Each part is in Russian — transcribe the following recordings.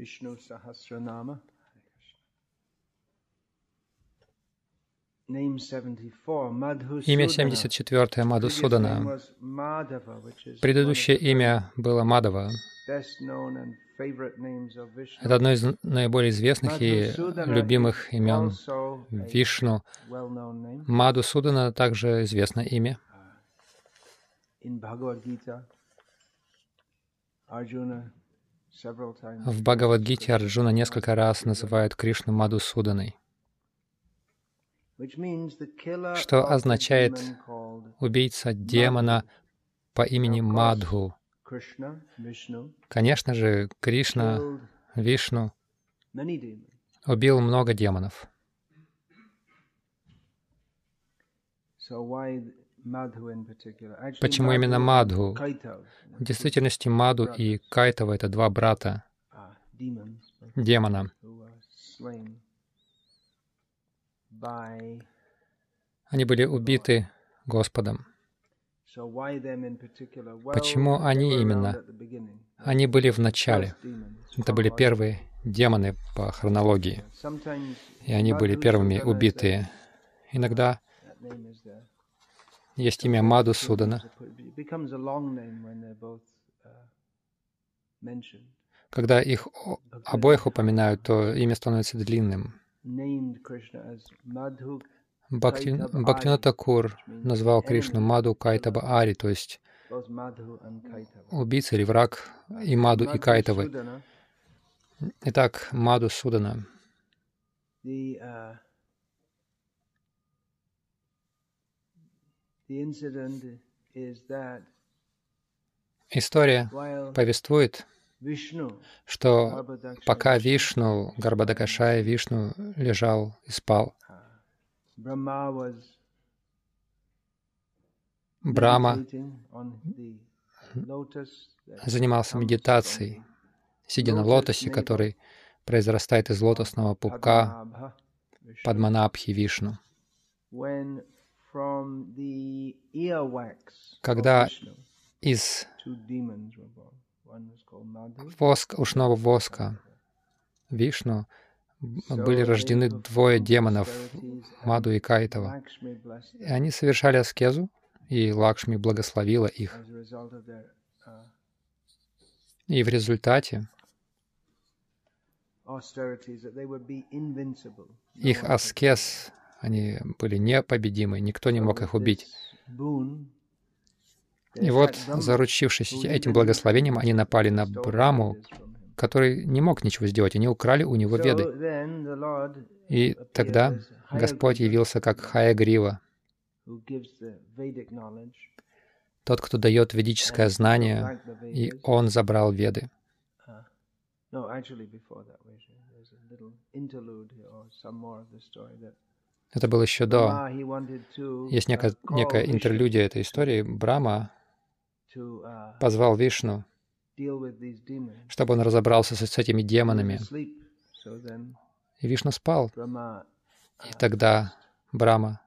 Vishnu Sahasranama. Name 74, Имя Madhusudana. 74 Мадхусудана. Предыдущее имя было Мадава. Это одно из наиболее известных и любимых имен Вишну. Маду Судана также известное имя. In В Бхагавадгите Арджуна несколько раз называет Кришну Маду Суданой, which means the killer что означает убийца демона по имени Мадху. Конечно же, Кришна, Вишну убил много демонов. Почему именно Мадху? В действительности Маду и Кайтава — это два брата demons демона. Они были убиты Господом. Почему они именно? Они были в начале. Это были первые демоны по хронологии, и они были первыми убитые. Иногда there. That name is there. Есть имя Маду Судана. Uh. Когда их обоих упоминают, то имя становится длинным. Бхакти... Такур назвал. Кришну Маду Кайтаба Ари, то есть убийца или враг и Маду, и Кайтавы. Итак, Маду Судана. the uh, the incident is that История повествует, что пока Вишну, Гарбадакашая Вишну лежал и спал, Брама занимался медитацией, сидя на лотосе, который произрастает из лотосного пупка. Падманабхи Вишну. Когда Из two demons were born. One was called Madhu. воск, ушного воска Вишну были рождены двое демонов, Маду и Кайтова. И они совершали аскезу, и Лакшми благословила их. uh, И в результате их аскез, они были непобедимы, никто не мог их убить. И вот, заручившись этим благословением, они напали на Браму, который не мог ничего сделать. Они украли у него веды. И тогда Господь явился как Хаягрива, тот, кто дает ведическое знание, и он забрал веды. Uh, no, actually, before that, there's a little interlude or some more of the story that Это было еще до. Есть uh, некая, некая интерлюдия этой истории. Брама uh, позвал Вишну, чтобы он разобрался с, с этими демонами. И Вишну спал. Brahma И тогда Брама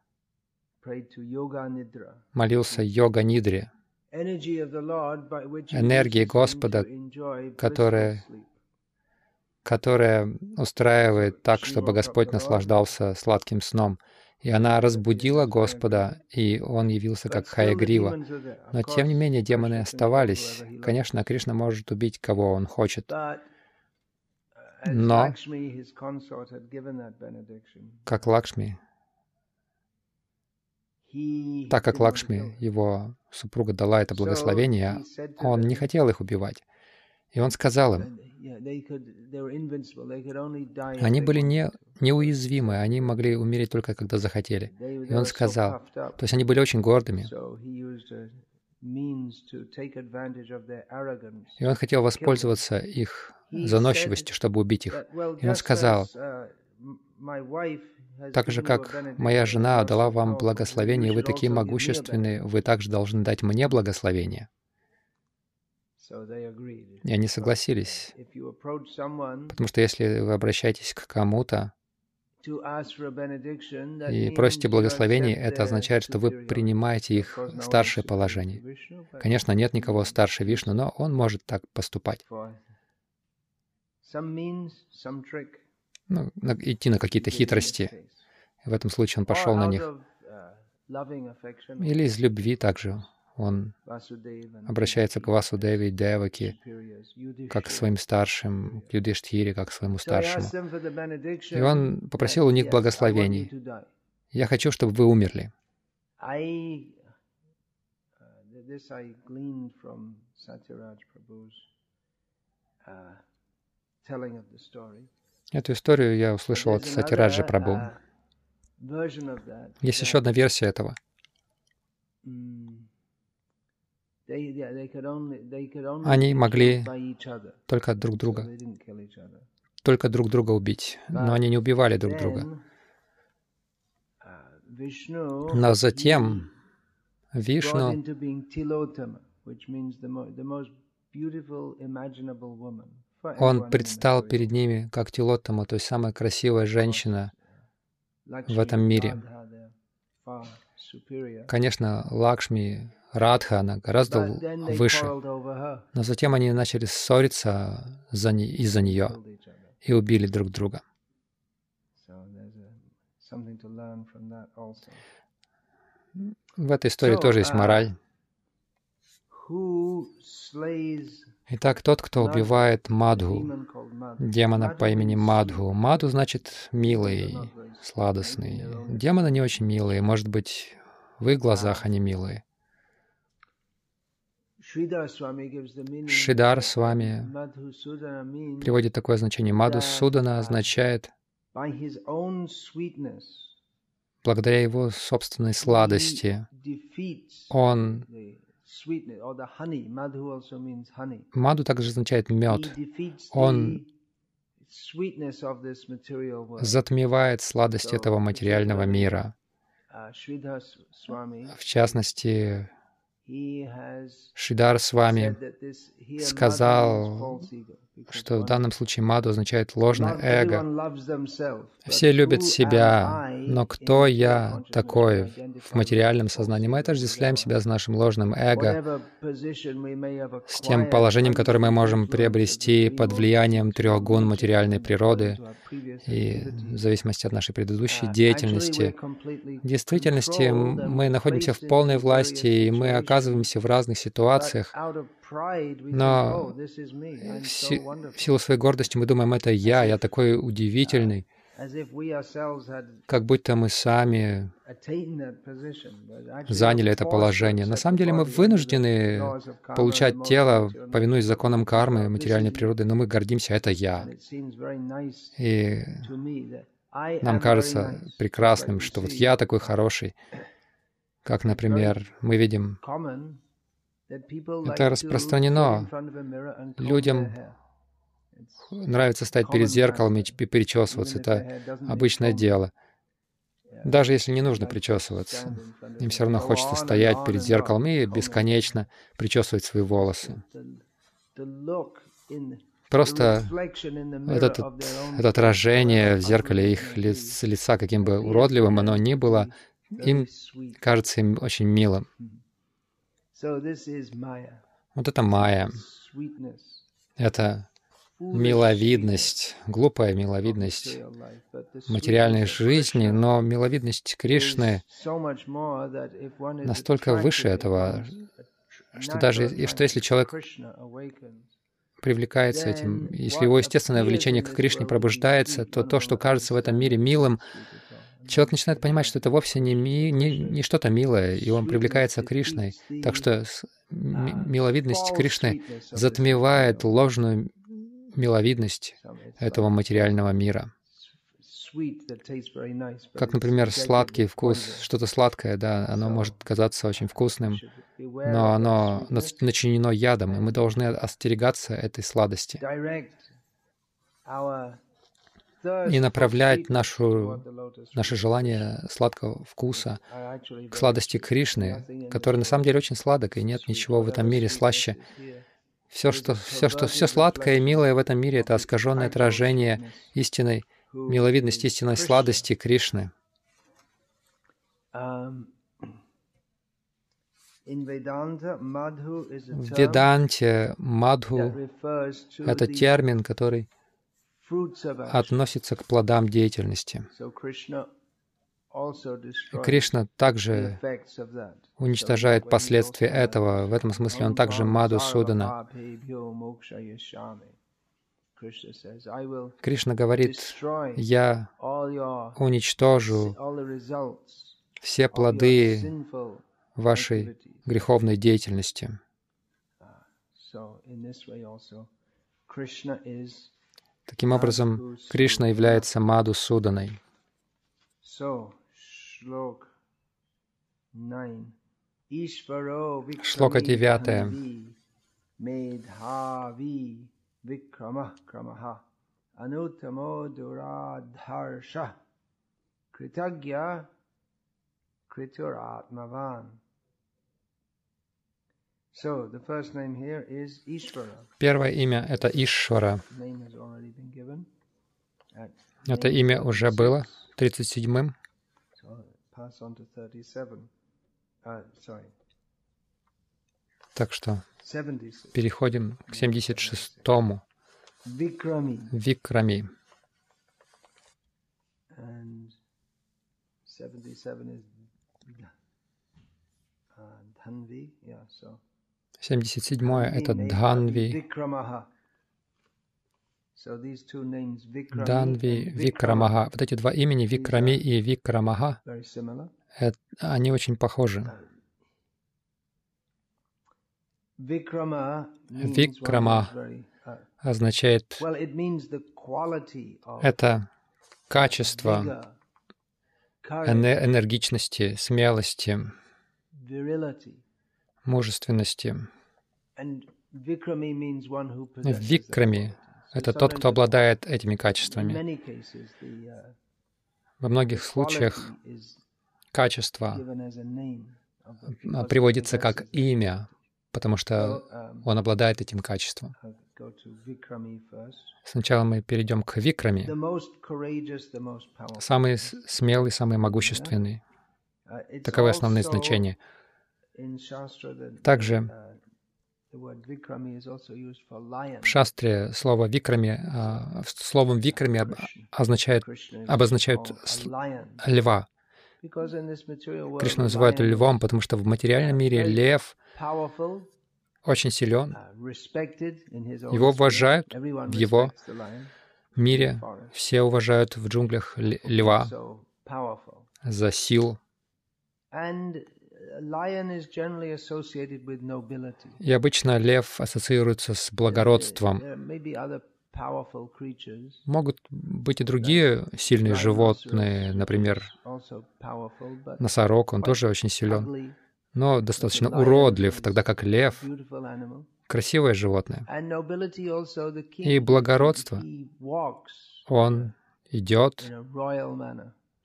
молился which he Энергии Господа, которая. Которая устраивает так, чтобы Господь наслаждался сладким сном. И она разбудила Господа, и он явился как Хаягрива. Но тем не менее демоны оставались. Конечно, Кришна может убить, кого он хочет. Uh, Но- Как Лакшми, так как Лакшми, его супруга, дала это благословение, он не хотел их убивать. И он сказал им, они были не, неуязвимы, они могли умереть только когда захотели. И он сказал, то есть они были очень гордыми. И он хотел воспользоваться их заносчивостью, чтобы убить их. И он сказал, uh, Так же, как моя жена дала вам благословение, вы такие могущественные, вы также должны дать мне благословение. И они согласились. Потому что если вы обращаетесь к кому-то и просите accept это означает, что вы принимаете их старшее положение. Конечно, нет никого старше Вишну, но он может так поступать. ну, идти на какие-то хитрости. В этом случае он пошел на них. Или из любви также он обращается к Васудеве и Деваке, как к своим старшим, к Юдиштхире, как к своему старшему. И он попросил у них благословений. «Я хочу, чтобы вы умерли». Эту историю я услышал от Сатираджа Прабу. Есть еще одна версия этого. Они могли только друг друга, только друг друга убить, но они не убивали друг друга. Но затем Вишну он предстал перед ними как Тилоттама, то есть самая красивая женщина в этом мире. Конечно, Лакшми, Радха, она гораздо выше. Но затем они начали ссориться из-за нее и убили друг друга. В этой истории тоже есть мораль. Итак, тот, кто убивает Мадху, демона по имени Мадху. Мадху значит «милый», «сладостный». Демоны не очень милые, может быть, в их глазах они милые. Шидар с вами приводит такое значение. Мадху Судана означает благодаря его собственной сладости он Маду также означает мед. Он затмевает сладость этого материального мира. В частности, Шидар с вами сказал, что в данном случае маду означает ложное эго. Все любят себя, но кто я такой в материальном сознании? Мы отождествляем себя с нашим ложным эго, с тем положением, которое мы можем приобрести под влиянием трех гун материальной природы и в зависимости от нашей предыдущей деятельности. В действительности мы находимся в полной власти, и мы оказываемся в разных ситуациях, но в, си в силу своей гордости мы думаем, это я, я такой удивительный, как будто мы сами заняли это положение. На самом деле мы вынуждены получать тело, повинуясь законам кармы, материальной природы, но мы гордимся, это я. И нам кажется прекрасным, что вот я такой хороший, как, например, мы видим это распространено. Людям нравится стоять перед зеркалом и причесываться. Это обычное дело. Даже если не нужно причесываться, им все равно хочется стоять перед зеркалом и бесконечно причесывать свои волосы. Просто это, это отражение в зеркале их лиц, лица, каким бы уродливым оно ни было, им кажется им очень милым. Вот это майя. Это миловидность, глупая миловидность материальной жизни, но миловидность Кришны настолько выше этого, что даже что если человек привлекается этим, если его естественное влечение к Кришне пробуждается, то то, что кажется в этом мире милым, человек начинает понимать, что это вовсе не, ми, не, не что-то милое, и он привлекается Кришной. Так что миловидность Кришны затмевает ложную миловидность этого материального мира. Как, например, сладкий вкус, что-то сладкое, да, оно может казаться очень вкусным, но оно начинено ядом, и мы должны остерегаться этой сладости и направлять нашу, наше желание сладкого вкуса к сладости Кришны, который на самом деле очень сладок, и нет ничего в этом мире слаще. Все, что, все, что, все сладкое и милое в этом мире — это оскаженное отражение истинной миловидности, истинной сладости Кришны. В Веданте Мадху — это термин, который относится к плодам деятельности. Кришна также уничтожает последствия этого. В этом смысле он также Маду Судана. Кришна говорит, «Я уничтожу все плоды вашей греховной деятельности». Таким образом, Кришна является Маду Суданой. Шлока девятая. Викрама Крамаха Анутамо Дурадхарша Критагья Критуратмаван Первое имя — это Ишвара. Это имя уже было 37-м. Так что переходим к 76-му. Викрами. 77-е — это Дханви. Данви, Викрамага. Вот эти два имени, Викрами и Викрамага, это, они очень похожи. Викрама означает это качество энергичности, смелости, мужественности. Викрами — это тот, кто обладает этими качествами. Во многих случаях качество приводится как имя, потому что um, он обладает этим качеством. Сначала мы перейдем к Викраме. Самый смелый, самый могущественный. Uh, Таковы основные значения. Также uh, в шастре слово «викрами», а, словом «викрами» означает, обозначают льва. Кришна называют львом, потому что в материальном мире лев очень силен, uh, его уважают в его мире, все уважают в джунглях льва за силу. И обычно лев ассоциируется с благородством. Могут быть и другие сильные животные, например, носорог, он тоже очень силен но достаточно уродлив, тогда как лев — красивое животное. И благородство. Он идет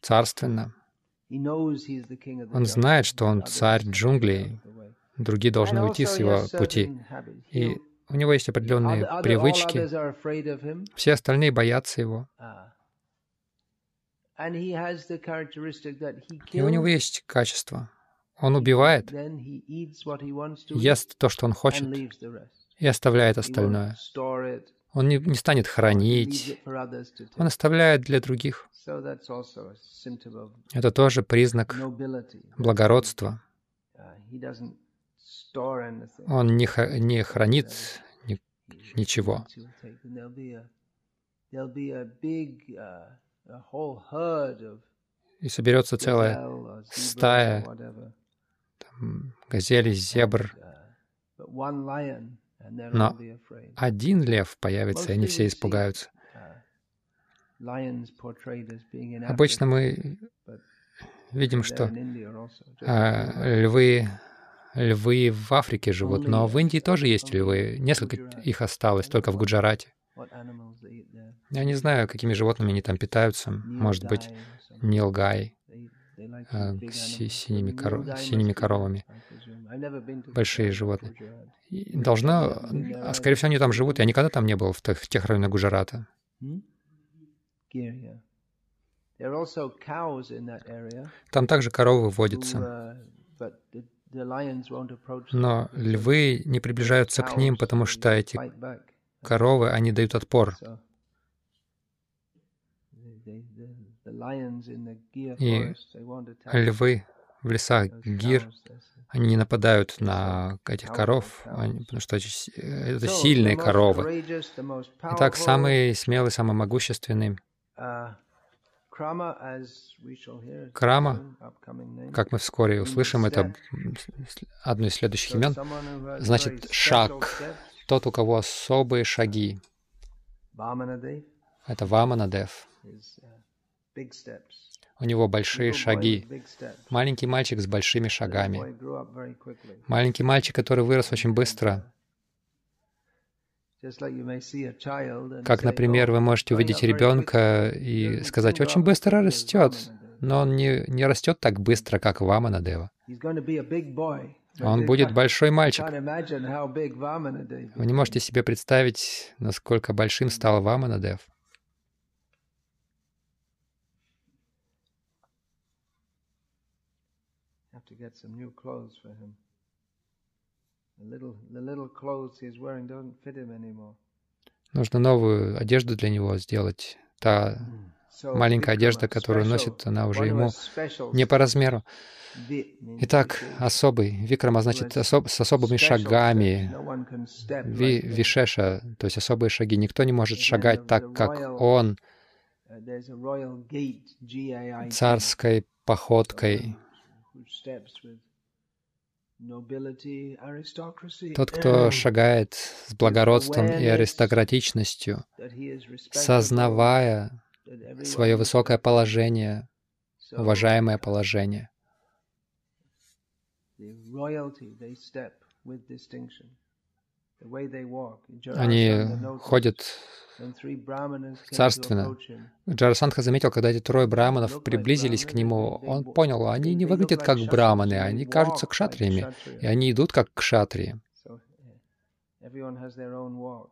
царственно. Он знает, что он царь джунглей. Другие должны уйти с его пути. И у него есть определенные привычки. Все остальные боятся его. И у него есть качество. Он убивает, ест то, что он хочет, и оставляет остальное. Он не, не станет хранить, он оставляет для других. Это тоже признак благородства. Он не, не хранит ни, ничего. И соберется целая стая газели, зебр. Но один лев появится, и они все испугаются. Обычно мы видим, что а, львы, львы в Африке живут, но в Индии тоже есть львы. Несколько их осталось, только в Гуджарате. Я не знаю, какими животными они там питаются. Может быть, нилгай синими, коро... синими коровами, большие животные. И должно, а, скорее всего, они там живут. Я никогда там не был, в тех, тех районах Гуджарата. Там также коровы водятся. Но львы не приближаются к ним, потому что эти коровы, они дают отпор. И львы в лесах Гир, они не нападают на этих коров, они, потому что это сильные коровы. Итак, самый смелый, самый могущественный. Крама, как мы вскоре услышим, это одно из следующих имен, значит шаг, тот, у кого особые шаги. Это Ваманадев. У него большие шаги. Маленький мальчик с большими шагами. Маленький мальчик, который вырос очень быстро. Как, например, вы можете увидеть ребенка и сказать, очень быстро растет, но он не, не растет так быстро, как Ваманадева. Он будет большой мальчик. Вы не можете себе представить, насколько большим стал Ваманадев. Get some new clothes for him. Нужно новую одежду для него сделать. Та маленькая одежда, которую носит, она уже ему не по размеру. Итак, особый. Викрама значит особ, с особыми шагами. Ви, вишеша, то есть особые шаги. Никто не может шагать так, как он, царской походкой. Тот, кто шагает с благородством и аристократичностью, сознавая свое высокое положение, уважаемое положение. Они ходят царственно. Джарасандха заметил, когда эти трое браманов приблизились к нему, он понял, они не выглядят как браманы, они кажутся кшатриями, и они идут как кшатрии.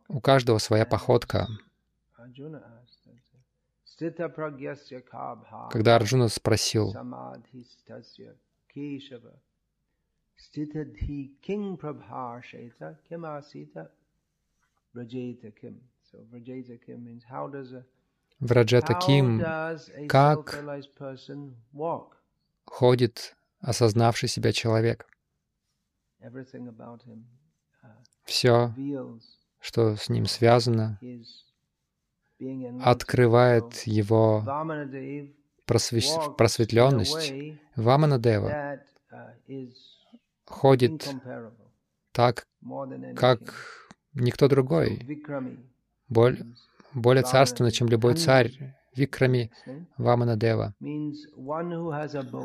У каждого своя походка. Когда Арджуна спросил, king prabhasheta kim asita vrajeta kim. Враджата Ким, как ходит осознавший себя человек. Все, что с ним связано, открывает его просветленность. Ваманадева ходит так, как никто другой, более, более царственно, чем любой царь. Викрами Ваманадева.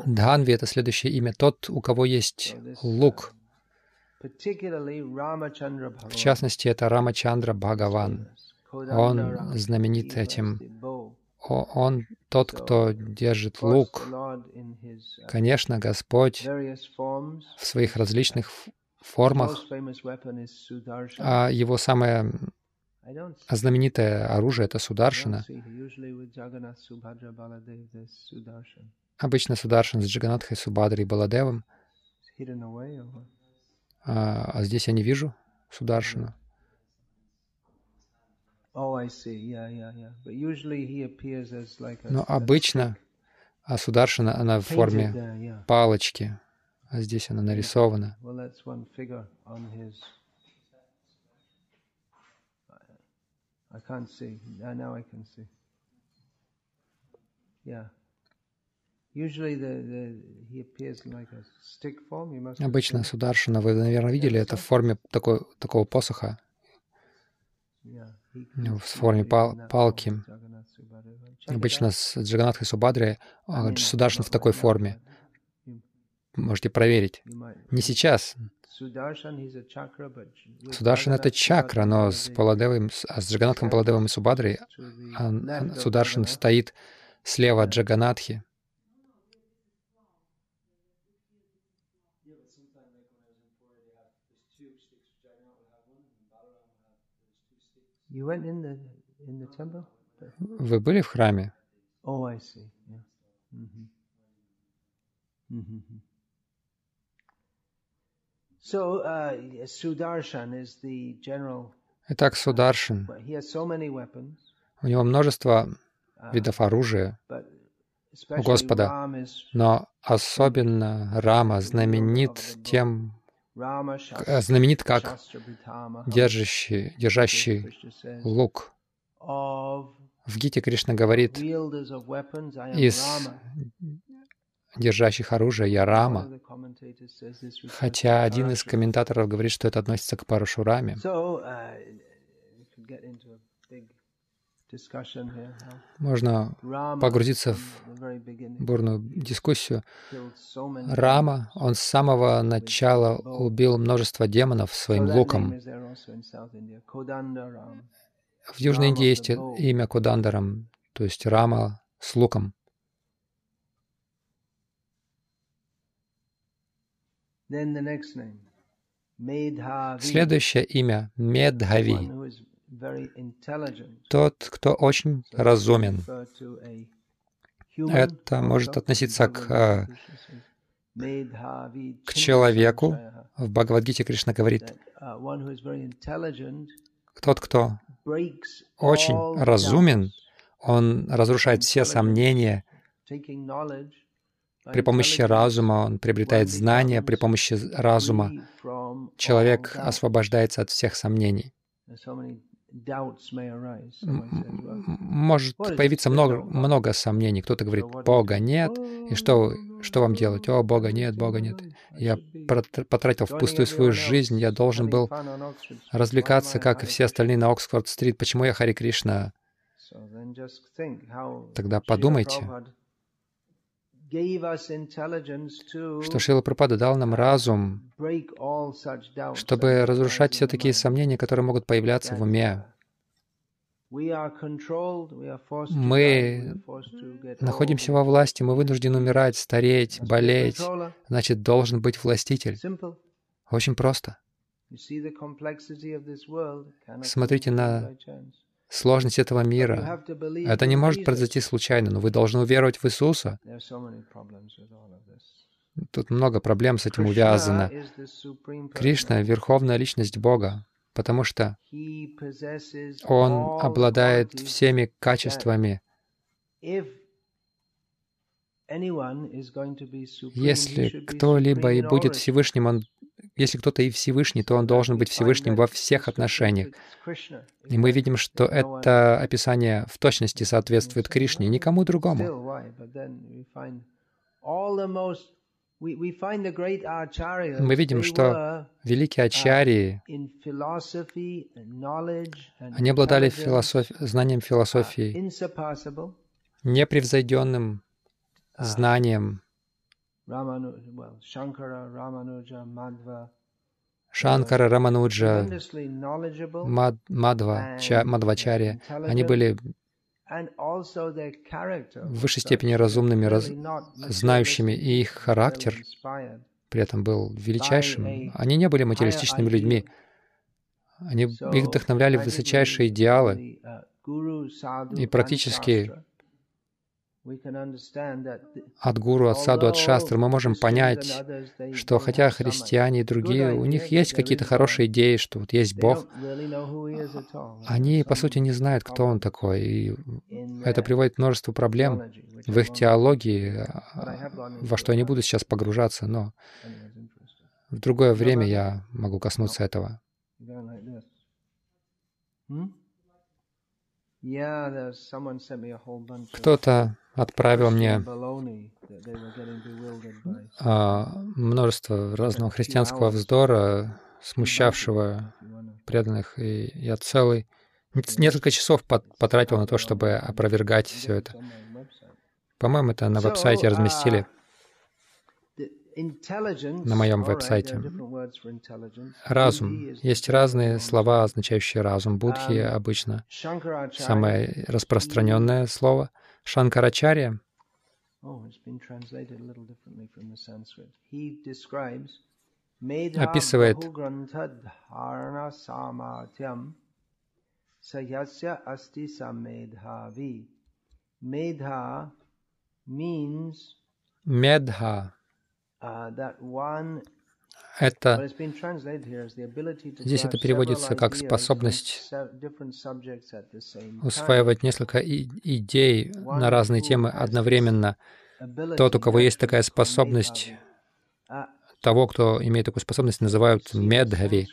Дханви — это следующее имя. Тот, у кого есть лук. В частности, это Рамачандра Бхагаван. Он знаменит этим он тот, кто держит лук. Конечно, Господь в своих различных формах, а его самое знаменитое оружие — это Сударшина. Обычно Сударшин с Джаганатхой, Субадрой и Баладевом. А, а здесь я не вижу Сударшину. Но обычно а Сударшина, она в форме палочки, а здесь она нарисована. Обычно Сударшина, вы, наверное, видели это в форме такой, такого посоха. В форме пал палки. Обычно с Джаганатхой Субадри а, Сударшин в такой форме. Можете проверить. Не сейчас. Сударшин — это чакра, но с Паладевым, а с Джаганатхом Паладевым и Субадри а, Сударшин стоит слева от Джаганатхи. Вы были в храме? Oh, I see. Yeah. Mm-hmm. Mm-hmm. So, uh, Sudarshan is the general. Итак, Сударшин. У него множество видов оружия, у Господа. Но особенно Рама знаменит тем, знаменит как держащий, держащий лук. В Гите Кришна говорит, из держащих оружие я Рама, хотя один из комментаторов говорит, что это относится к Парашураме. Можно погрузиться в бурную дискуссию. Рама, он с самого начала убил множество демонов своим луком. В Южной Индии есть имя Кудандарам, то есть Рама с луком. Следующее имя — Медхави, тот, кто очень разумен. Это может относиться к, э, к человеку. В Бхагавадгите Кришна говорит, тот, кто очень разумен, он разрушает все сомнения. При помощи разума он приобретает знания, при помощи разума человек освобождается от всех сомнений. Может появиться много, много сомнений. Кто-то говорит, Бога нет, и что, что вам делать? О, Бога нет, Бога нет. Я потратил впустую свою жизнь, я должен был развлекаться, как и все остальные на Оксфорд-стрит. Почему я Хари Кришна? Тогда подумайте, что Шила Прабхада дал нам разум, чтобы разрушать все такие сомнения, которые могут появляться в уме. Мы находимся во власти, мы вынуждены умирать, стареть, болеть. Значит, должен быть властитель. Очень просто. Смотрите на сложность этого мира. Это не может произойти случайно, но вы должны уверовать в Иисуса. Тут много проблем с этим увязано. Кришна — верховная личность Бога, потому что Он обладает всеми качествами. Если кто-либо и будет Всевышним, он если кто-то и Всевышний, то он должен быть Всевышним во всех отношениях. И мы видим, что это описание в точности соответствует Кришне, никому другому. Мы видим, что великие ачарьи, они обладали философ... знанием философии, непревзойденным знанием Шанкара, Рамануджа, Мад, Мадва, Ча, Мадвачарья, они были в высшей степени разумными, раз, знающими, и их характер при этом был величайшим. Они не были материалистичными людьми. Они, их вдохновляли высочайшие идеалы. И практически от гуру, от саду, от шастры мы можем понять, что хотя христиане и другие, у них есть какие-то хорошие идеи, что вот есть Бог, они, по сути, не знают, кто Он такой. И это приводит к множеству проблем в их теологии, а, во что я не буду сейчас погружаться, но в другое время я могу коснуться этого. Кто-то отправил мне а, множество разного христианского вздора, смущавшего преданных, и я целый несколько часов потратил на то, чтобы опровергать все это. По-моему, это на веб-сайте разместили на моем веб-сайте. Разум. Есть разные слова, означающие разум. Будхи обычно самое распространенное слово. Шанкарачарья описывает Медха Uh, это здесь это переводится как способность усваивать несколько идей на разные темы одновременно. Тот, у кого есть такая способность, того, кто имеет такую способность, называют медгави.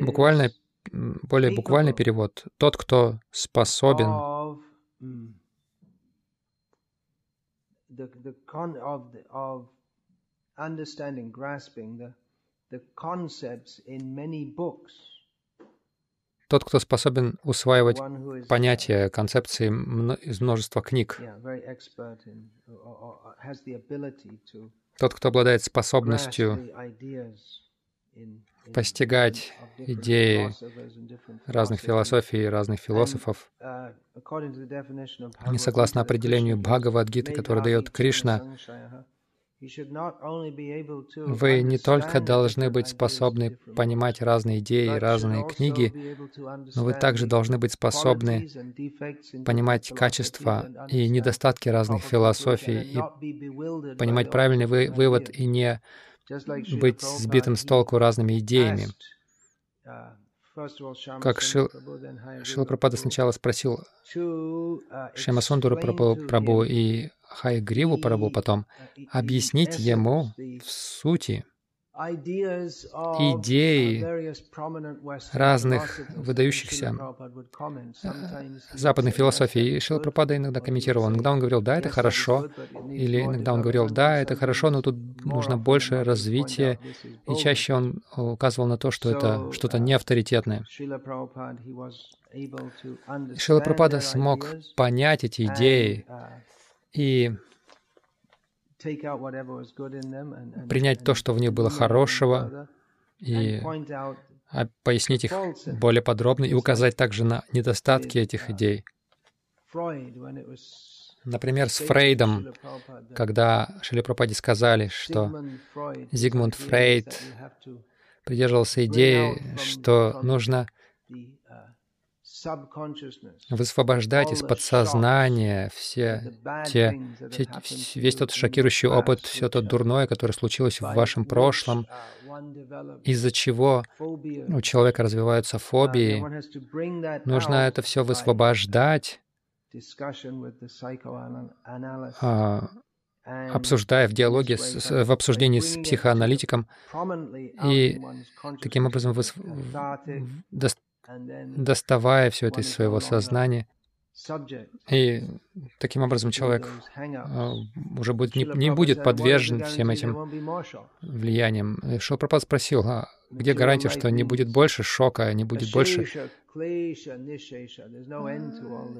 Буквально более буквальный перевод — тот, кто способен. Тот, кто способен усваивать понятия, концепции из множества книг. Тот, кто обладает способностью постигать идеи разных философий, разных философов. И согласно определению Бхагавадгиты, которое дает Кришна, вы не только должны быть способны понимать разные идеи, разные книги, но вы также должны быть способны понимать качества и недостатки разных философий и понимать правильный вы вывод и не быть сбитым с толку разными идеями. Как Шил, Шила Прабхада сначала спросил Шема Сундуру Прабху и Хай Гриву Прабху потом объяснить ему в сути идеи разных выдающихся западных философий. И Шила Прабхада иногда комментировал. Иногда он говорил, да, это хорошо, или иногда он говорил, да, это хорошо, но тут нужно больше развития. И чаще он указывал на то, что это что-то неавторитетное. Шила Прабхада смог понять эти идеи и принять то, что в них было хорошего, и пояснить их более подробно и указать также на недостатки этих uh, идей. Например, с Фрейдом, когда Шилипрападе сказали, что Зигмунд Фрейд придерживался идеи, что нужно высвобождать из подсознания все те, все, весь тот шокирующий опыт, все то дурное, которое случилось в вашем прошлом, из-за чего у человека развиваются фобии. Нужно это все высвобождать, а, обсуждая в диалоге, с, в обсуждении с психоаналитиком, и таким образом выс доставая все это из своего сознания. И таким образом человек а, уже будет, не, не будет подвержен всем этим влияниям. Шилпрапад спросил, а где гарантия, что не будет больше шока, не будет больше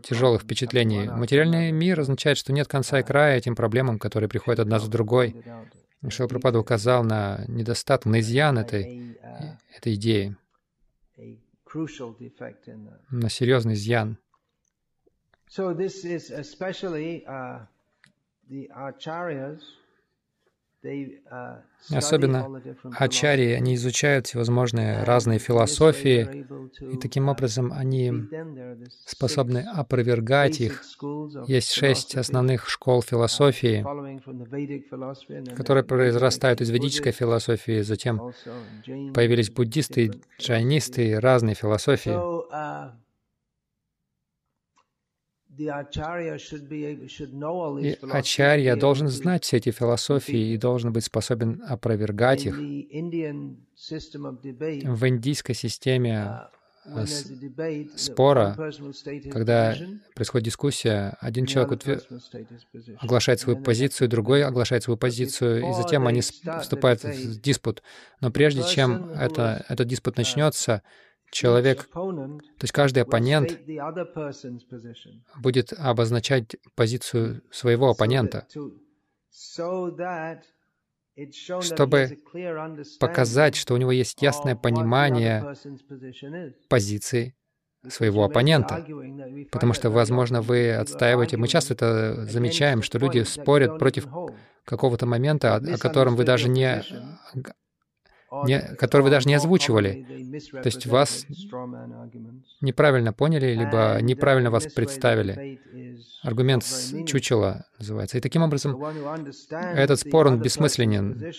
тяжелых впечатлений? Материальный мир означает, что нет конца и края этим проблемам, которые приходят одна за другой. Шилпрапада указал на недостаток, на изъян этой, этой идеи на серьезный изъян. So this is especially uh, the acharyas Uh, Особенно ачарьи, они изучают всевозможные разные философии, и таким образом они способны опровергать их. Есть шесть основных школ философии, которые произрастают из ведической философии, затем появились буддисты, джайнисты, разные философии. Uh, и ачарья должен знать все эти философии и должен быть способен опровергать их. В индийской системе uh, спора, когда происходит дискуссия, один человек утвер... оглашает свою позицию, другой оглашает свою позицию, и затем они вступают в диспут. Но прежде чем это, этот диспут начнется, человек, то есть каждый оппонент будет обозначать позицию своего оппонента, чтобы показать, что у него есть ясное понимание позиции своего оппонента. Потому что, возможно, вы отстаиваете... Мы часто это замечаем, что люди спорят против какого-то момента, о котором вы даже не не, которые вы даже не озвучивали. То есть вас неправильно поняли, либо неправильно вас представили. Аргумент чучела называется. И таким образом этот спор, он бессмысленен.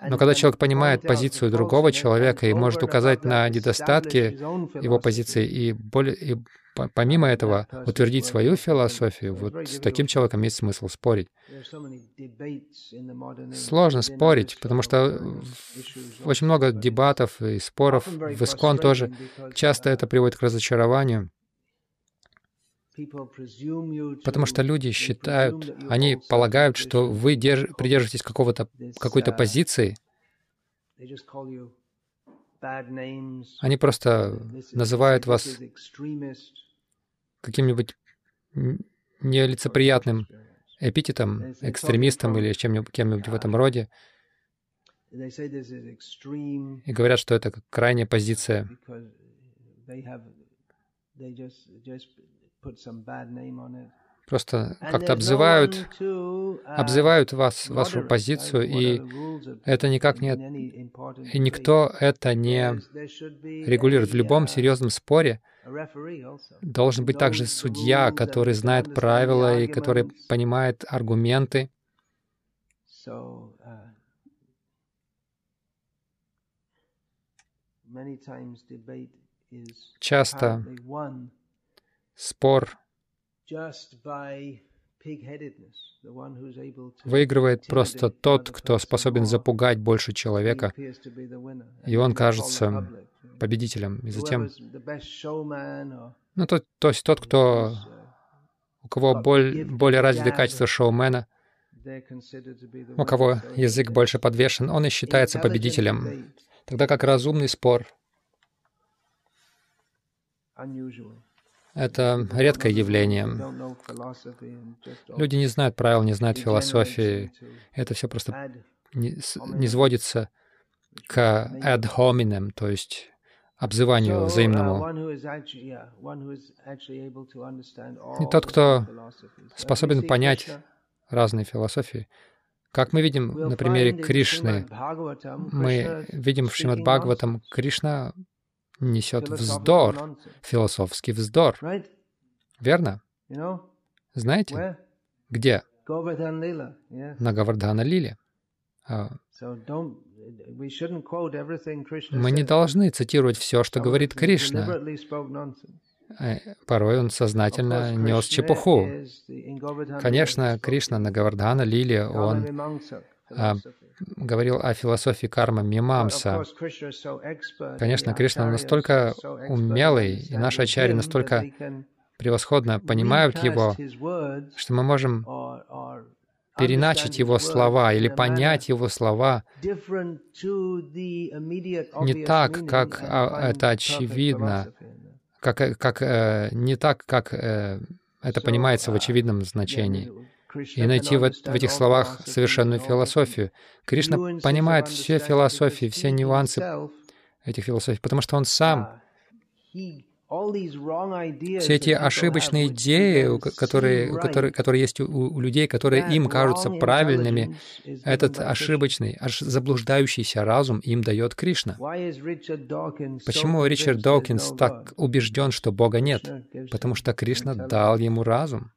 Но когда человек понимает позицию другого человека и может указать на недостатки его позиции и, более, и помимо этого утвердить свою философию, вот с таким человеком есть смысл спорить. Сложно спорить, потому что очень много дебатов и споров в Искон тоже. Часто это приводит к разочарованию. Потому что люди считают, они полагают, что вы держ, придерживаетесь какого-то, какой-то позиции, они просто называют вас каким-нибудь нелицеприятным эпитетом, экстремистом или чем-нибудь кем-нибудь в этом роде. И говорят, что это крайняя позиция. Просто как-то обзывают, обзывают вас, вашу позицию, и это никак не... И никто это не регулирует. В любом серьезном споре должен быть также судья, который знает правила и который понимает аргументы. Часто спор выигрывает просто тот, кто способен запугать больше человека, и он кажется победителем. И затем, ну, то, то есть тот, кто, у кого боль, более развитые качества шоумена, у кого язык больше подвешен, он и считается победителем. Тогда как разумный спор это редкое явление. Люди не знают правил, не знают философии. Это все просто не, не сводится к ad hominem, то есть обзыванию взаимному. И тот, кто способен понять разные философии, как мы видим на примере Кришны, мы видим в Шримад Бхагаватам, Кришна несет вздор, философский вздор. Верно? Знаете? Где? На Гавардхана Лиле. Мы не должны цитировать все, что говорит Кришна. Э, порой он сознательно нес чепуху. Конечно, Кришна на Гавардхана Лиле, он говорил о философии кармы Мимамса. Конечно, Кришна настолько умелый, и наши ачари настолько превосходно понимают его, что мы можем переначить его слова или понять его слова не так, как а, это очевидно, как, э, как, э, не так, как э, это понимается в очевидном значении и найти в, в этих словах совершенную философию. Кришна понимает все философии, все нюансы этих философий, потому что он сам все эти ошибочные идеи, которые, которые, которые есть у, у людей, которые им кажутся правильными, этот ошибочный, аж заблуждающийся разум им дает Кришна. Почему Ричард Докинс так убежден, что Бога нет? Потому что Кришна дал ему разум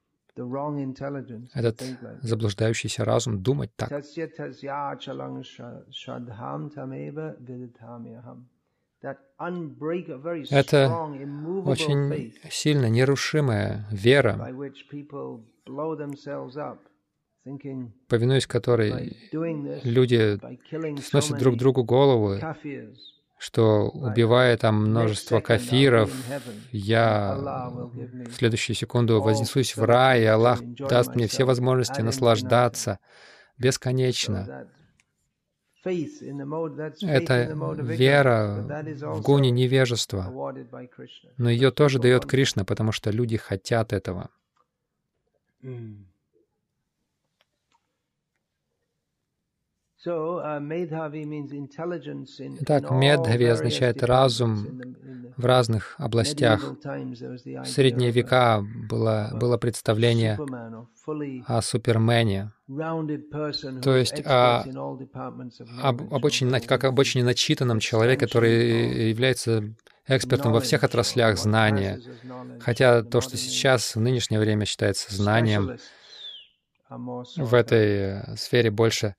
этот заблуждающийся разум думать так. Это очень сильно нерушимая вера, повинуясь которой люди сносят друг другу голову, что убивая там множество кафиров, я в следующую секунду вознесусь в рай, и Аллах даст мне все возможности наслаждаться бесконечно. Это вера в гуне невежества, но ее тоже дает Кришна, потому что люди хотят этого. Итак, Медхави означает разум в разных областях. В средние века было, было представление о Супермене, то есть о, об, об очень, как об очень начитанном человеке, который является экспертом во всех отраслях знания. Хотя то, что сейчас в нынешнее время считается знанием, в этой сфере больше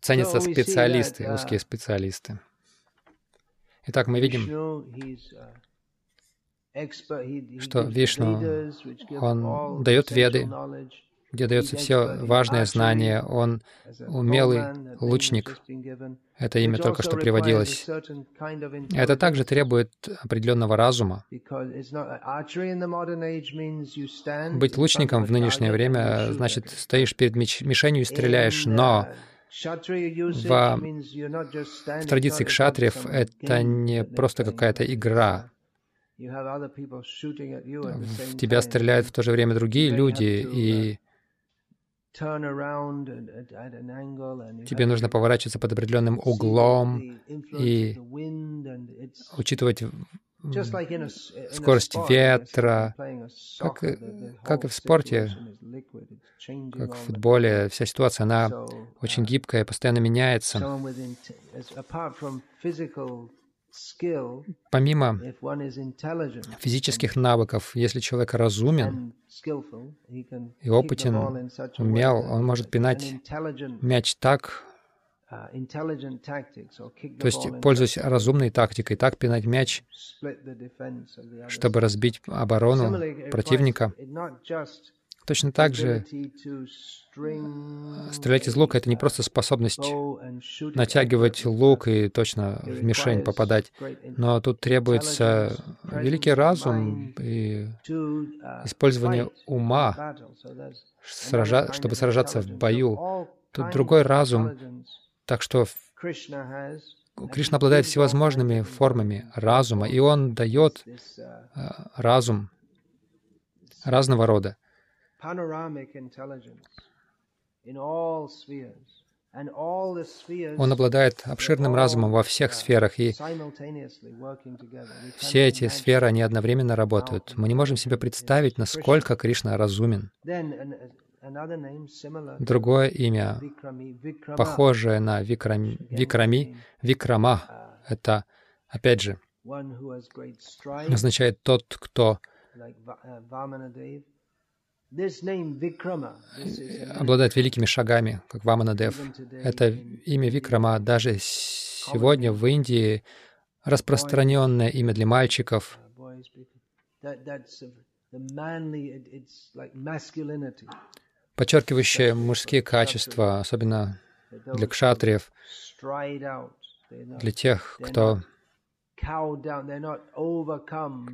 ценятся специалисты, узкие специалисты. Итак, мы видим, что Вишну, он дает веды, где дается все важное знание. Он умелый лучник. Это имя только что приводилось. Это также требует определенного разума. Быть лучником в нынешнее время значит, стоишь перед мишенью и стреляешь, но в, в традиции кшатриев это не просто какая-то игра. В тебя стреляют в то же время другие люди, и Тебе нужно поворачиваться под определенным углом и учитывать скорость ветра, как, как и в спорте, как в футболе. Вся ситуация, она очень гибкая, постоянно меняется. Помимо физических навыков, если человек разумен и опытен, умел, он может пинать мяч так, то есть, пользуясь разумной тактикой, так пинать мяч, чтобы разбить оборону противника. Точно так же стрелять из лука — это не просто способность натягивать лук и точно в мишень попадать, но тут требуется великий разум и использование ума, чтобы сражаться в бою. Тут другой разум, так что Кришна обладает всевозможными формами разума, и Он дает разум разного рода. Он обладает обширным разумом во всех сферах, и все эти сферы, они одновременно работают. Мы не можем себе представить, насколько Кришна разумен. Другое имя, похожее на Викрами, Викрами. Викрама, это, опять же, означает тот, кто обладает великими шагами, как Ваманадев. Это имя Викрама даже сегодня в Индии распространенное имя для мальчиков. Подчеркивающее мужские качества, особенно для кшатриев, для тех, кто,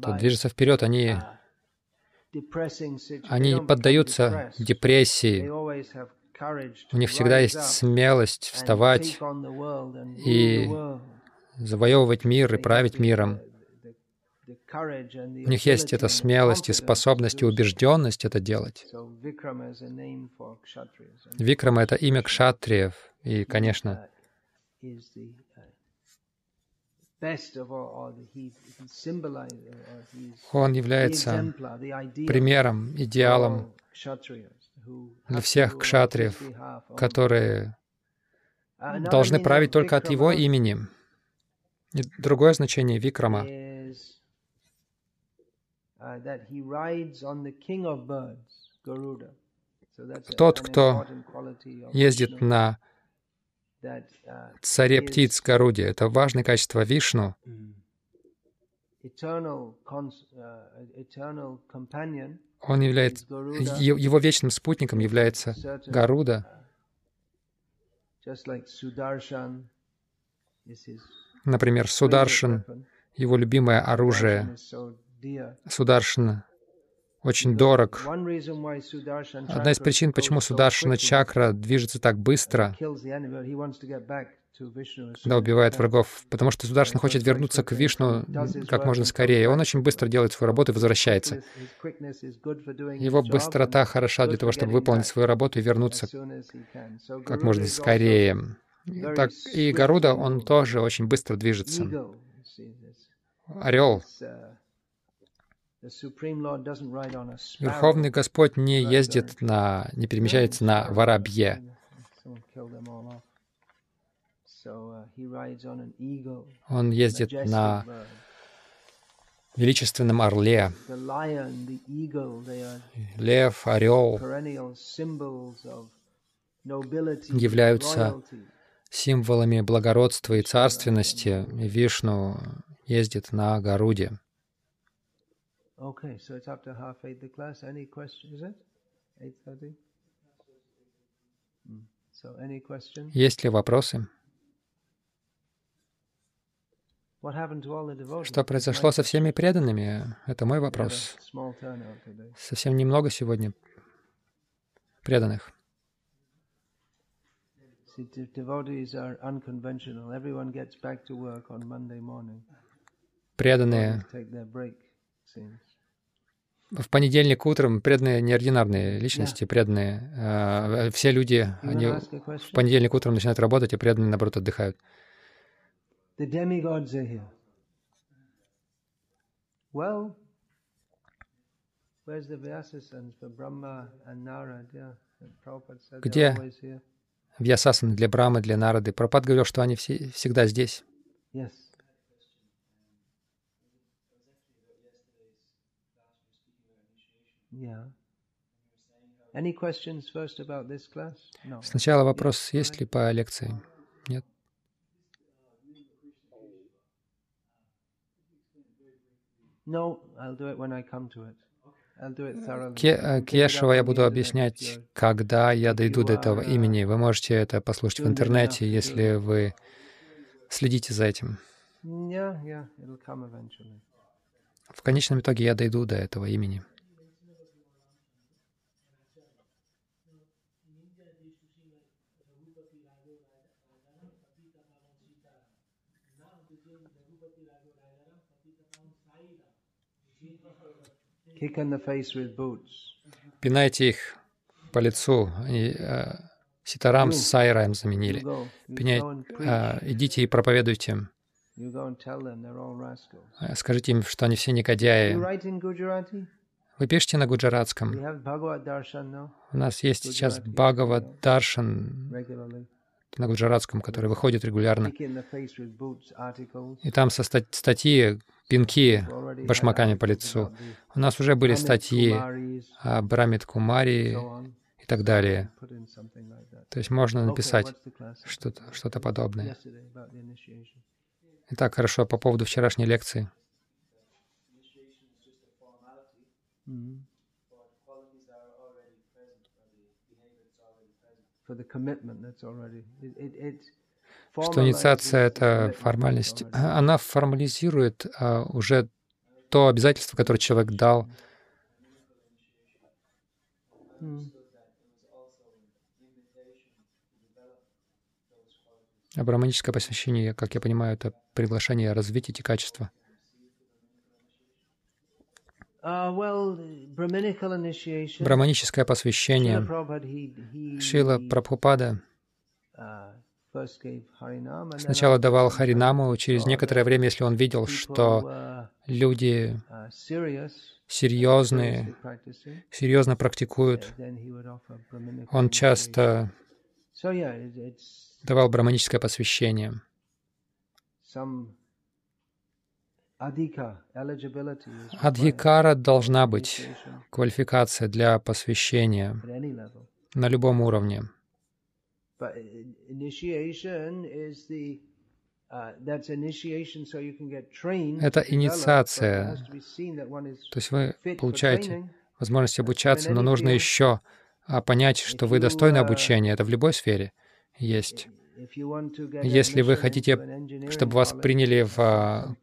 кто движется вперед, они они не поддаются депрессии. У них всегда есть смелость вставать и завоевывать мир и править миром. У них есть эта смелость и способность и убежденность это делать. Викрама — это имя кшатриев. И, конечно, он является примером, идеалом для всех кшатриев, которые должны править только от его имени. И другое значение Викрама тот, кто ездит на царе птиц Гаруди. Это важное качество Вишну. Он является, его вечным спутником является Гаруда. Например, Сударшан, его любимое оружие. Сударшан очень дорог. Одна из причин, почему Сударшина чакра движется так быстро, когда убивает врагов, потому что Сударшина хочет вернуться к Вишну как можно скорее. Он очень быстро делает свою работу и возвращается. Его быстрота хороша для того, чтобы выполнить свою работу и вернуться как можно скорее. Так и Гаруда, он тоже очень быстро движется. Орел. Верховный Господь не ездит на, не перемещается на воробье. Он ездит на величественном орле. Лев, орел являются символами благородства и царственности. И Вишну ездит на Гаруде. Okay, so it's after half eight the class. Any question? Is it eight thirty? So any questions? Есть ли вопросы? Что произошло со всеми преданными? Это мой вопрос. Совсем немного сегодня преданных. Преданные в понедельник утром преданные неординарные личности, преданные. Э, все люди, они в понедельник утром начинают работать, а преданные, наоборот, отдыхают. Well? Yeah, Где Вьясасаны для Брамы, для Нарады? Пропад говорил, что они все, всегда здесь. Yes. Yeah. Any questions first about this class? No. Сначала вопрос, есть ли по лекции? Нет? Кешева я буду объяснять, когда я дойду до этого имени. Вы можете это послушать в интернете, если вы следите за этим. В конечном итоге я дойду до этого имени. Пинайте их по лицу. И, э, Ситарам с Сайраем заменили. Пинять, э, идите и проповедуйте. Э, скажите им, что они все негодяи. Вы пишете на гуджаратском. У нас есть сейчас Бхагават Даршан на гуджаратском, который выходит регулярно. И там со статьи пинки башмаками по лицу. У нас уже были статьи о Брамит Кумари и так далее. То есть можно написать что-то что подобное. Итак, хорошо, по поводу вчерашней лекции. Что инициация — это формальность. Она формализирует а, уже то обязательство, которое человек дал. А браманическое посвящение, как я понимаю, это приглашение развить эти качества. Браманическое посвящение. Шила Прабхупада Сначала давал Харинаму, через некоторое время, если он видел, что люди серьезные, серьезно практикуют, он часто давал браманическое посвящение. Адхикара должна быть, квалификация для посвящения на любом уровне. But initiation is the это инициация. То есть вы получаете возможность обучаться, но нужно еще а, понять, что вы достойны обучения. Это в любой сфере есть. Если вы хотите, чтобы вас приняли в а,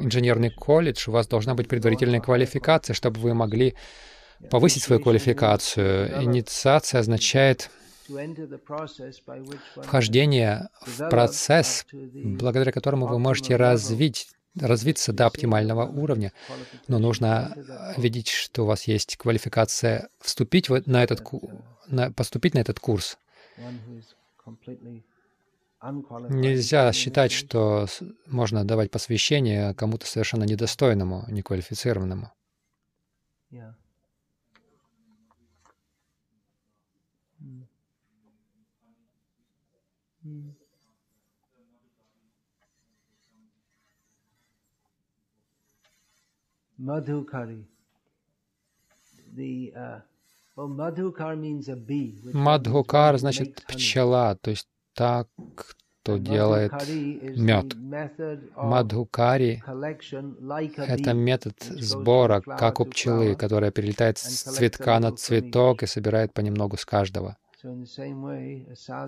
инженерный колледж, у вас должна быть предварительная квалификация, чтобы вы могли повысить свою квалификацию. Инициация означает вхождение в процесс, благодаря которому вы можете развить развиться до оптимального уровня, но нужно видеть, что у вас есть квалификация вступить на этот, на, поступить на этот курс. Нельзя считать, что можно давать посвящение кому-то совершенно недостойному, неквалифицированному. Yeah. Madhukari. The, uh, well, madhukar means a bee. Мадхукар значит пчела, то есть та, кто делает мед. Мадхукари — это метод сбора, как у пчелы, которая перелетает с цветка на цветок и собирает понемногу с каждого.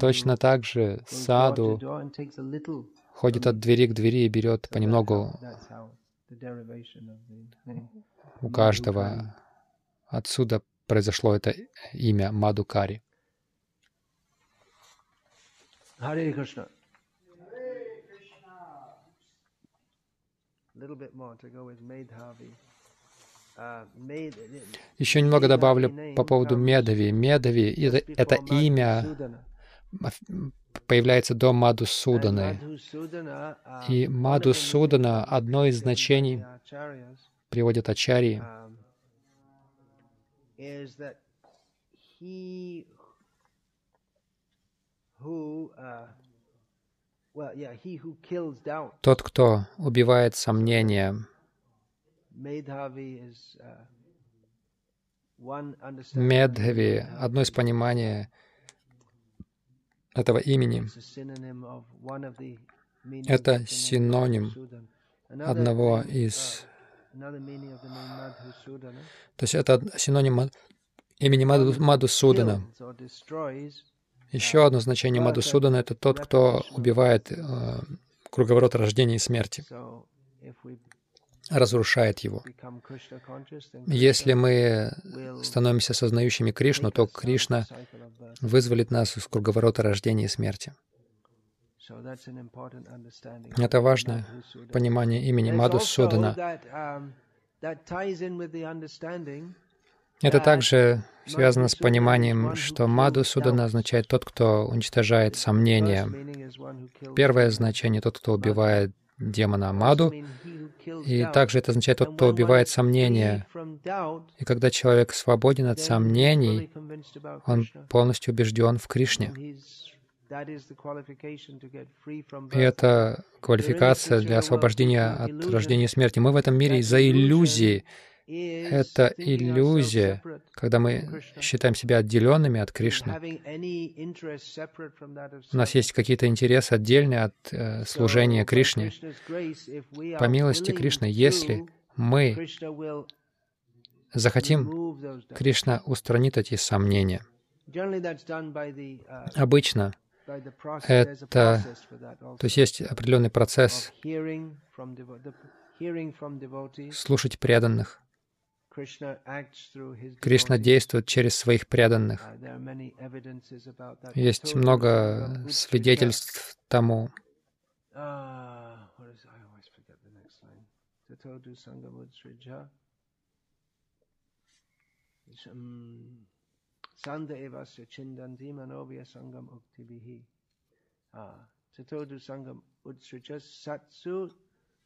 Точно так же саду ходит от двери к двери и берет понемногу у каждого. Отсюда произошло это имя Мадукари. Харе Кришна. Еще немного добавлю по поводу Медави. Медави — это имя появляется до Мадусуданы. И Мадусудана, одно из значений, приводит Ачари, тот, кто убивает сомнения, Медхави, одно из понимания этого имени. Это синоним одного из... То есть это синоним имени Мадусудана. Еще одно значение Мадусудана — это тот, кто убивает э, круговорот рождения и смерти разрушает его. Если мы становимся сознающими Кришну, то Кришна вызволит нас из круговорота рождения и смерти. Это важное понимание имени Мадусудана. Это также связано с пониманием, что Мадусудана означает тот, кто уничтожает сомнения. Первое значение — тот, кто убивает демона Маду. И также это означает тот, кто убивает сомнения. И когда человек свободен от сомнений, он полностью убежден в Кришне. И это квалификация для освобождения от рождения и смерти. Мы в этом мире из-за иллюзии, это иллюзия, когда мы считаем себя отделенными от Кришны. У нас есть какие-то интересы отдельные от э, служения Кришне. По милости Кришны, если мы захотим, Кришна устранит эти сомнения. Обычно это, то есть есть определенный процесс слушать преданных, Кришна действует через своих преданных. Uh, Есть много свидетельств тому. Sanda evasya chindanti manovya sangam uktibihi. Chatodu sangam utsrija satsu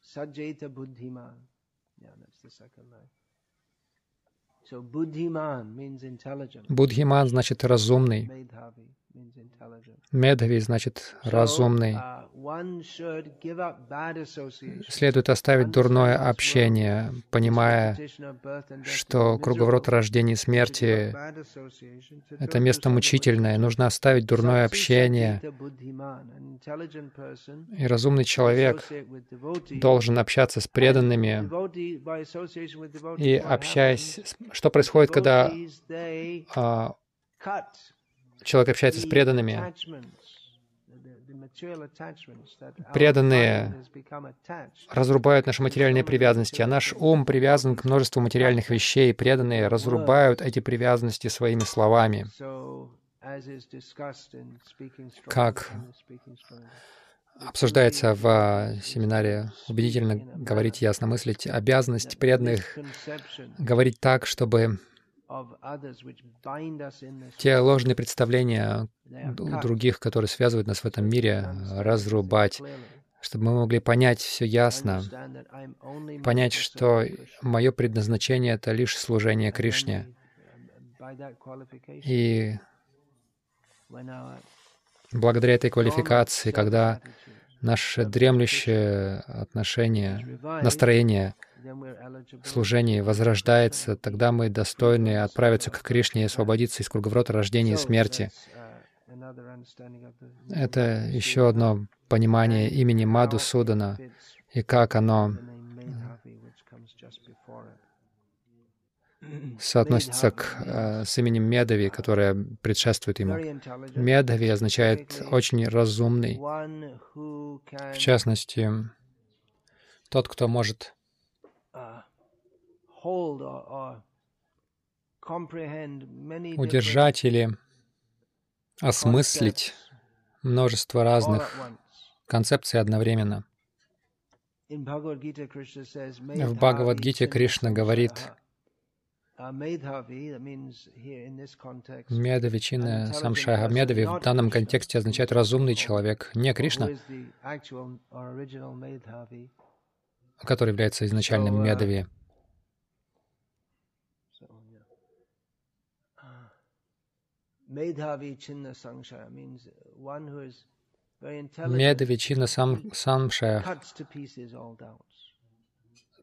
sajeta buddhiman. Yeah, that's the second line. Будхиман значит разумный. Медхави значит разумный. Следует оставить дурное общение, понимая, что круговорот рождения и смерти — это место мучительное. Нужно оставить дурное общение. И разумный человек должен общаться с преданными. И общаясь... Что происходит, когда а, человек общается с преданными. Преданные разрубают наши материальные привязанности, а наш ум привязан к множеству материальных вещей. Преданные разрубают эти привязанности своими словами. Как обсуждается в семинаре «Убедительно говорить, ясно мыслить», обязанность преданных говорить так, чтобы те ложные представления, других, которые связывают нас в этом мире, разрубать, чтобы мы могли понять все ясно, понять, что мое предназначение — это лишь служение Кришне. И благодаря этой квалификации, когда наше дремлющее отношение, настроение служение возрождается, тогда мы достойны отправиться к Кришне и освободиться из круговорота рождения и смерти. Это еще одно понимание имени Маду Судана и как оно соотносится к, э, с именем Медави, которое предшествует ему. Медави означает «очень разумный». В частности, тот, кто может удержать или осмыслить множество разных концепций одновременно. В Бхагавадгите Кришна говорит, Медавичина Самшайха Медави в данном контексте означает «разумный человек», не Кришна, который является изначальным uh, Медави. Медави Чинна Самшая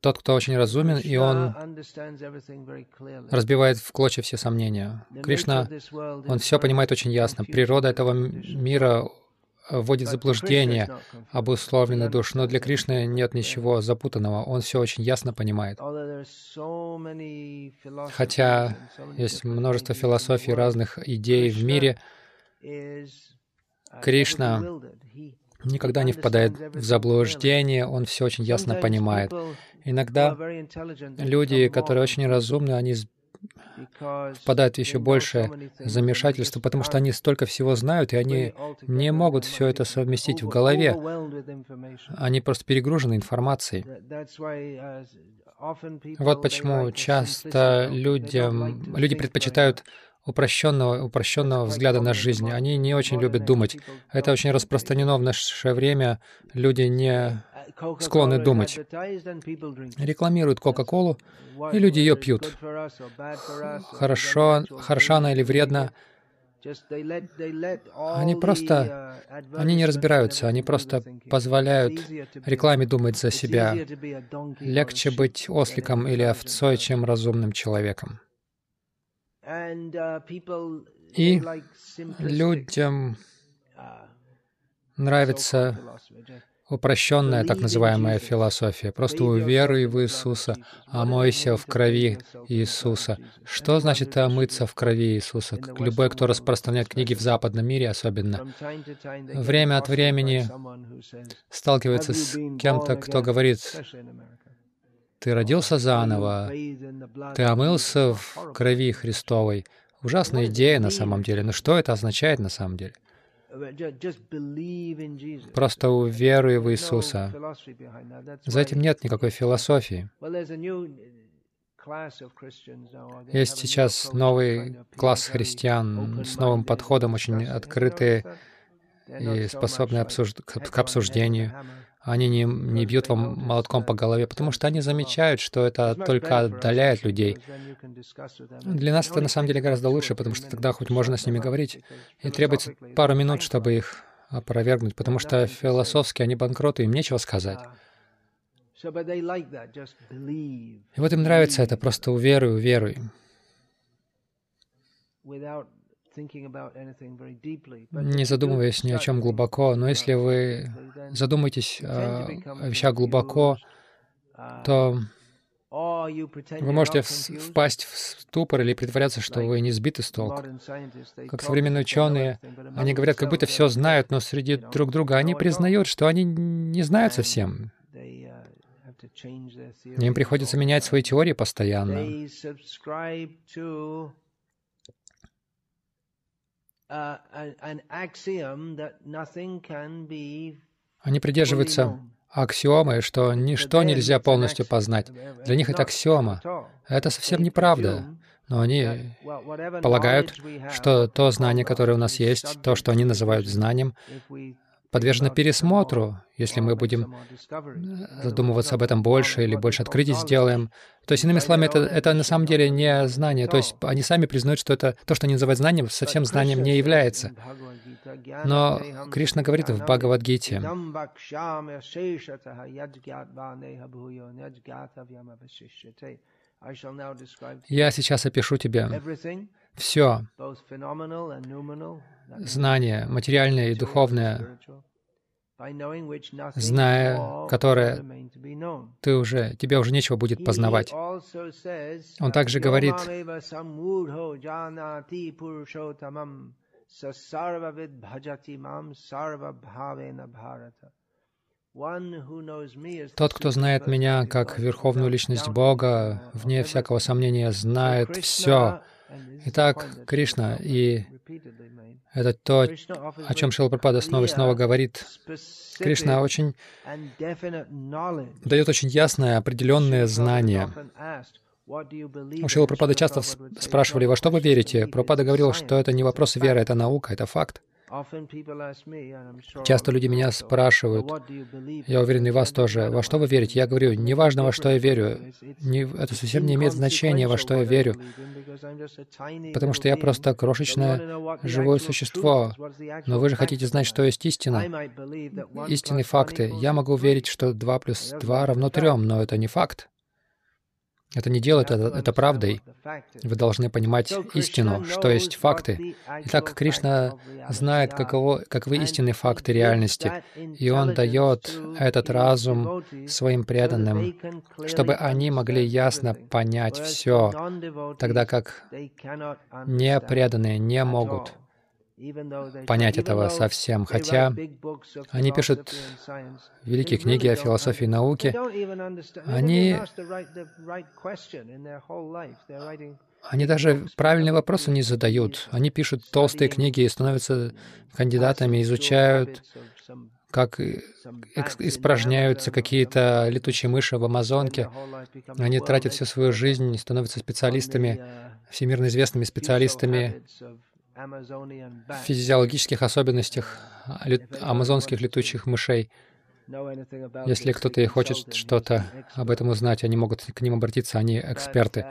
тот, кто очень разумен, и он разбивает в клочья все сомнения. Кришна, он все понимает очень ясно. Природа этого мира вводит в заблуждение обусловленный душ, но для Кришны нет ничего запутанного, он все очень ясно понимает. Хотя есть множество философий, разных идей в мире, Кришна никогда не впадает в заблуждение, он все очень ясно понимает. Иногда люди, которые очень разумны, они впадают в еще большее замешательство, потому что они столько всего знают, и они не могут все это совместить в голове. Они просто перегружены информацией. Вот почему часто людям, люди предпочитают упрощенного, упрощенного взгляда на жизнь. Они не очень любят думать. Это очень распространено в наше время. Люди не склонны думать. Рекламируют Кока-Колу, и люди ее пьют. Хорошо, хороша она или вредна, они просто, они не разбираются, они просто позволяют рекламе думать за себя. Легче быть осликом или овцой, чем разумным человеком. И людям нравится упрощенная так называемая философия. Просто уверуй в Иисуса, омойся в крови Иисуса. Что значит омыться в крови Иисуса? Любой, кто распространяет книги в западном мире особенно, время от времени сталкивается с кем-то, кто говорит, ты родился заново, ты омылся в крови Христовой. Ужасная идея на самом деле. Но что это означает на самом деле? Просто уверуй в Иисуса. За этим нет никакой философии. Есть сейчас новый класс христиан с новым подходом, очень открытые и способные обсуж... к обсуждению. Они не, не бьют вам молотком по голове, потому что они замечают, что это только отдаляет людей. Для нас это на самом деле гораздо лучше, потому что тогда хоть можно с ними говорить. И требуется пару минут, чтобы их опровергнуть, потому что философски они банкроты, им нечего сказать. И вот им нравится это, просто уверуй, уверуй не задумываясь ни о чем глубоко. Но если вы задумаетесь о вещах глубоко, то вы можете впасть в ступор или притворяться, что вы не сбиты с толку. Как современные ученые, они говорят, как будто все знают, но среди друг друга они признают, что они не знают совсем. Им приходится менять свои теории постоянно. Они придерживаются аксиомы, что ничто нельзя полностью познать. Для них это аксиома. Это совсем неправда. но они полагают, что то знание, которое у нас есть, то, что они называют знанием, подвержено пересмотру, если мы будем задумываться об этом больше или больше открытий сделаем. То есть, иными словами, это, это на самом деле не знание. То есть они сами признают, что это то, что они называют знанием, совсем знанием не является. Но Кришна говорит в Бхагавадгите, «Я сейчас опишу тебе все знание, материальное и духовное, зная которое ты уже, тебе уже нечего будет познавать. Он также говорит, тот, кто знает меня как верховную личность Бога, вне всякого сомнения, знает все. Итак, Кришна, и это то, о чем Шилапрапада снова и снова говорит. Кришна очень дает очень ясное, определенное знание. У Пропада часто спрашивали, во что вы верите? Пропада говорил, что это не вопрос веры, это наука, это факт. Часто люди меня спрашивают, я уверен, и вас тоже, во что вы верите? Я говорю, неважно, во что я верю, не, это совсем не имеет значения, во что я верю, потому что я просто крошечное живое существо. Но вы же хотите знать, что есть истина, истинные факты. Я могу верить, что 2 плюс 2 равно 3, но это не факт. Это не делает это, это правдой. Вы должны понимать истину, что есть факты. Итак, Кришна знает, каково, каковы истинные факты реальности, и Он дает этот разум своим преданным, чтобы они могли ясно понять все, тогда как непреданные не могут понять этого совсем, хотя они пишут великие книги о философии науки, они, они даже правильные вопросы не задают. Они пишут толстые книги и становятся кандидатами, изучают, как испражняются какие-то летучие мыши в Амазонке. Они тратят всю свою жизнь, становятся специалистами, всемирно известными специалистами физиологических особенностях амазонских летучих мышей. Если кто-то и хочет что-то об этом узнать, они могут к ним обратиться, они эксперты.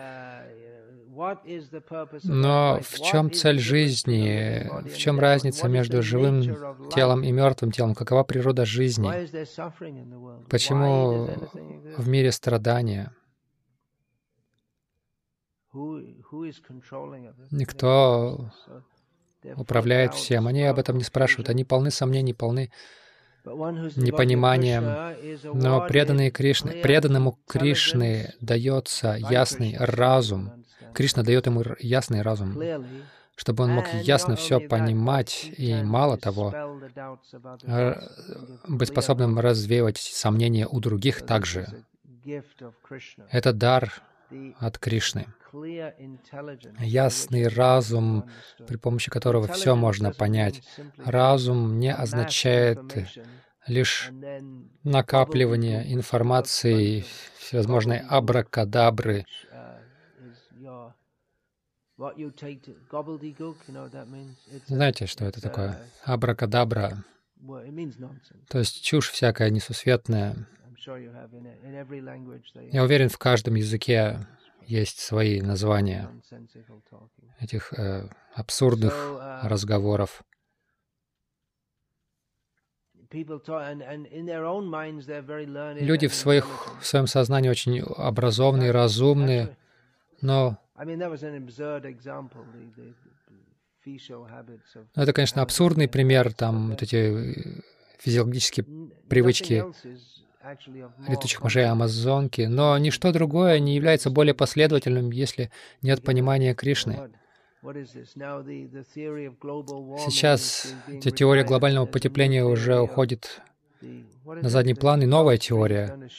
Но в чем цель жизни? В чем разница между живым телом и мертвым телом? Какова природа жизни? Почему в мире страдания? Никто управляет всем. Они об этом не спрашивают. Они полны сомнений, полны непониманием. Но преданные Кришны, преданному Кришны дается ясный разум. Кришна дает ему ясный разум, чтобы он мог ясно все понимать и, мало того, быть способным развеивать сомнения у других также. Это дар от Кришны. Ясный разум, при помощи которого все можно понять. Разум не означает лишь накапливание информации, всевозможной абракадабры. Знаете, что это такое? Абракадабра. То есть чушь всякая несусветная. Я уверен, в каждом языке есть свои названия этих э, абсурдных uh, разговоров. Люди в, своих, в своем сознании очень образованные, разумные, но это, конечно, абсурдный пример, там вот эти э, физиологические привычки летучих мышей Амазонки, но ничто другое не является более последовательным, если нет понимания Кришны. Сейчас теория глобального потепления уже уходит на задний план, и новая теория,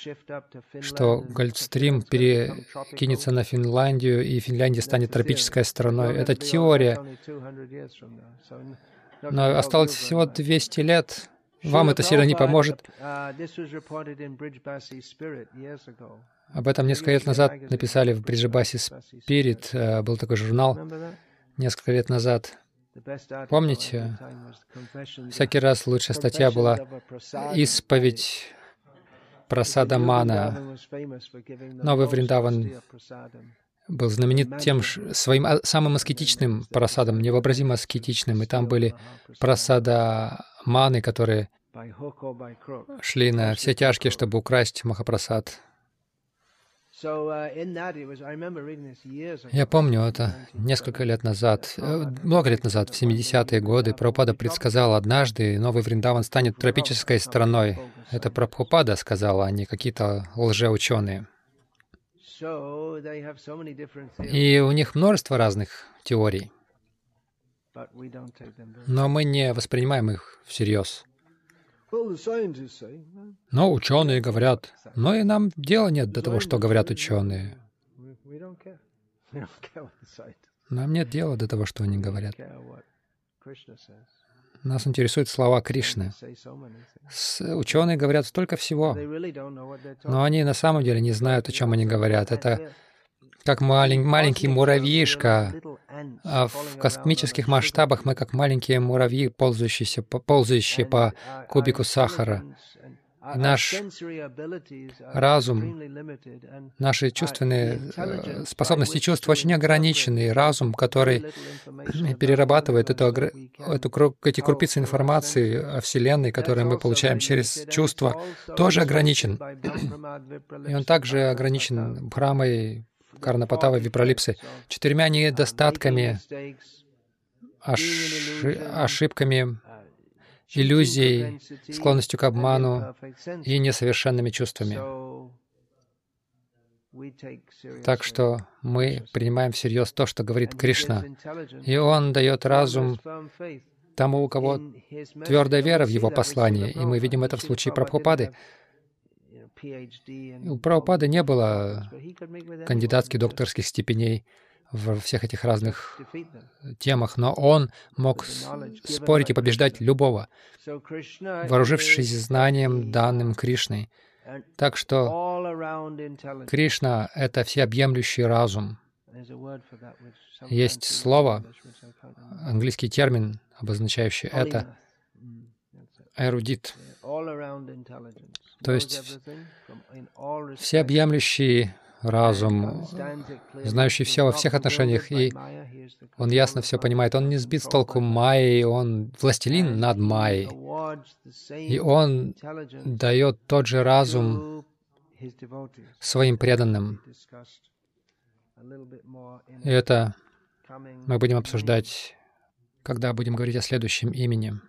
что Гольдстрим перекинется на Финляндию, и Финляндия станет тропической страной. Это теория. Но осталось всего 200 лет, вам это сильно не поможет. Об этом несколько лет назад написали в Бриджабасе Спирит, э, был такой журнал несколько лет назад. Помните, всякий раз лучшая статья была «Исповедь Прасада Мана». Новый Вриндаван был знаменит тем своим а, самым аскетичным просадом, невообразимо аскетичным. И там были просада маны, которые шли на все тяжкие, чтобы украсть Махапрасад. Я помню это несколько лет назад, э, много лет назад, в 70-е годы, Прабхупада предсказал однажды, Новый Вриндаван станет тропической страной. Это Прабхупада сказал, а не какие-то лжеученые. И у них множество разных теорий, но мы не воспринимаем их всерьез. Но ученые говорят, но и нам дела нет до того, что говорят ученые. Нам нет дела до того, что они говорят. Нас интересуют слова Кришны. С, ученые говорят столько всего, но они на самом деле не знают, о чем они говорят. Это как малень, маленький муравьишка. А в космических масштабах мы как маленькие муравьи, ползающие, ползающие по кубику сахара. Наш разум, наши чувственные э, способности чувств очень ограничены. Разум, который перерабатывает эту, эту, эти крупицы информации о Вселенной, которые мы получаем через чувства, тоже ограничен. И он также ограничен Бхрамой, Карнапатавой, Випролипсой, четырьмя недостатками, ошибками, иллюзией, склонностью к обману и несовершенными чувствами. Так что мы принимаем всерьез то, что говорит Кришна, и Он дает разум тому, у кого твердая вера в Его послание, и мы видим это в случае Прабхупады. У Прабхупады не было кандидатских докторских степеней, во всех этих разных темах, но он мог спорить и побеждать любого, вооружившись знанием, данным Кришной. Так что Кришна — это всеобъемлющий разум. Есть слово, английский термин, обозначающий это, эрудит. То есть всеобъемлющий разум, знающий все во всех отношениях, и он ясно все понимает. Он не сбит с толку Майей, он властелин над Майей. И он дает тот же разум своим преданным. И это мы будем обсуждать, когда будем говорить о следующем имени.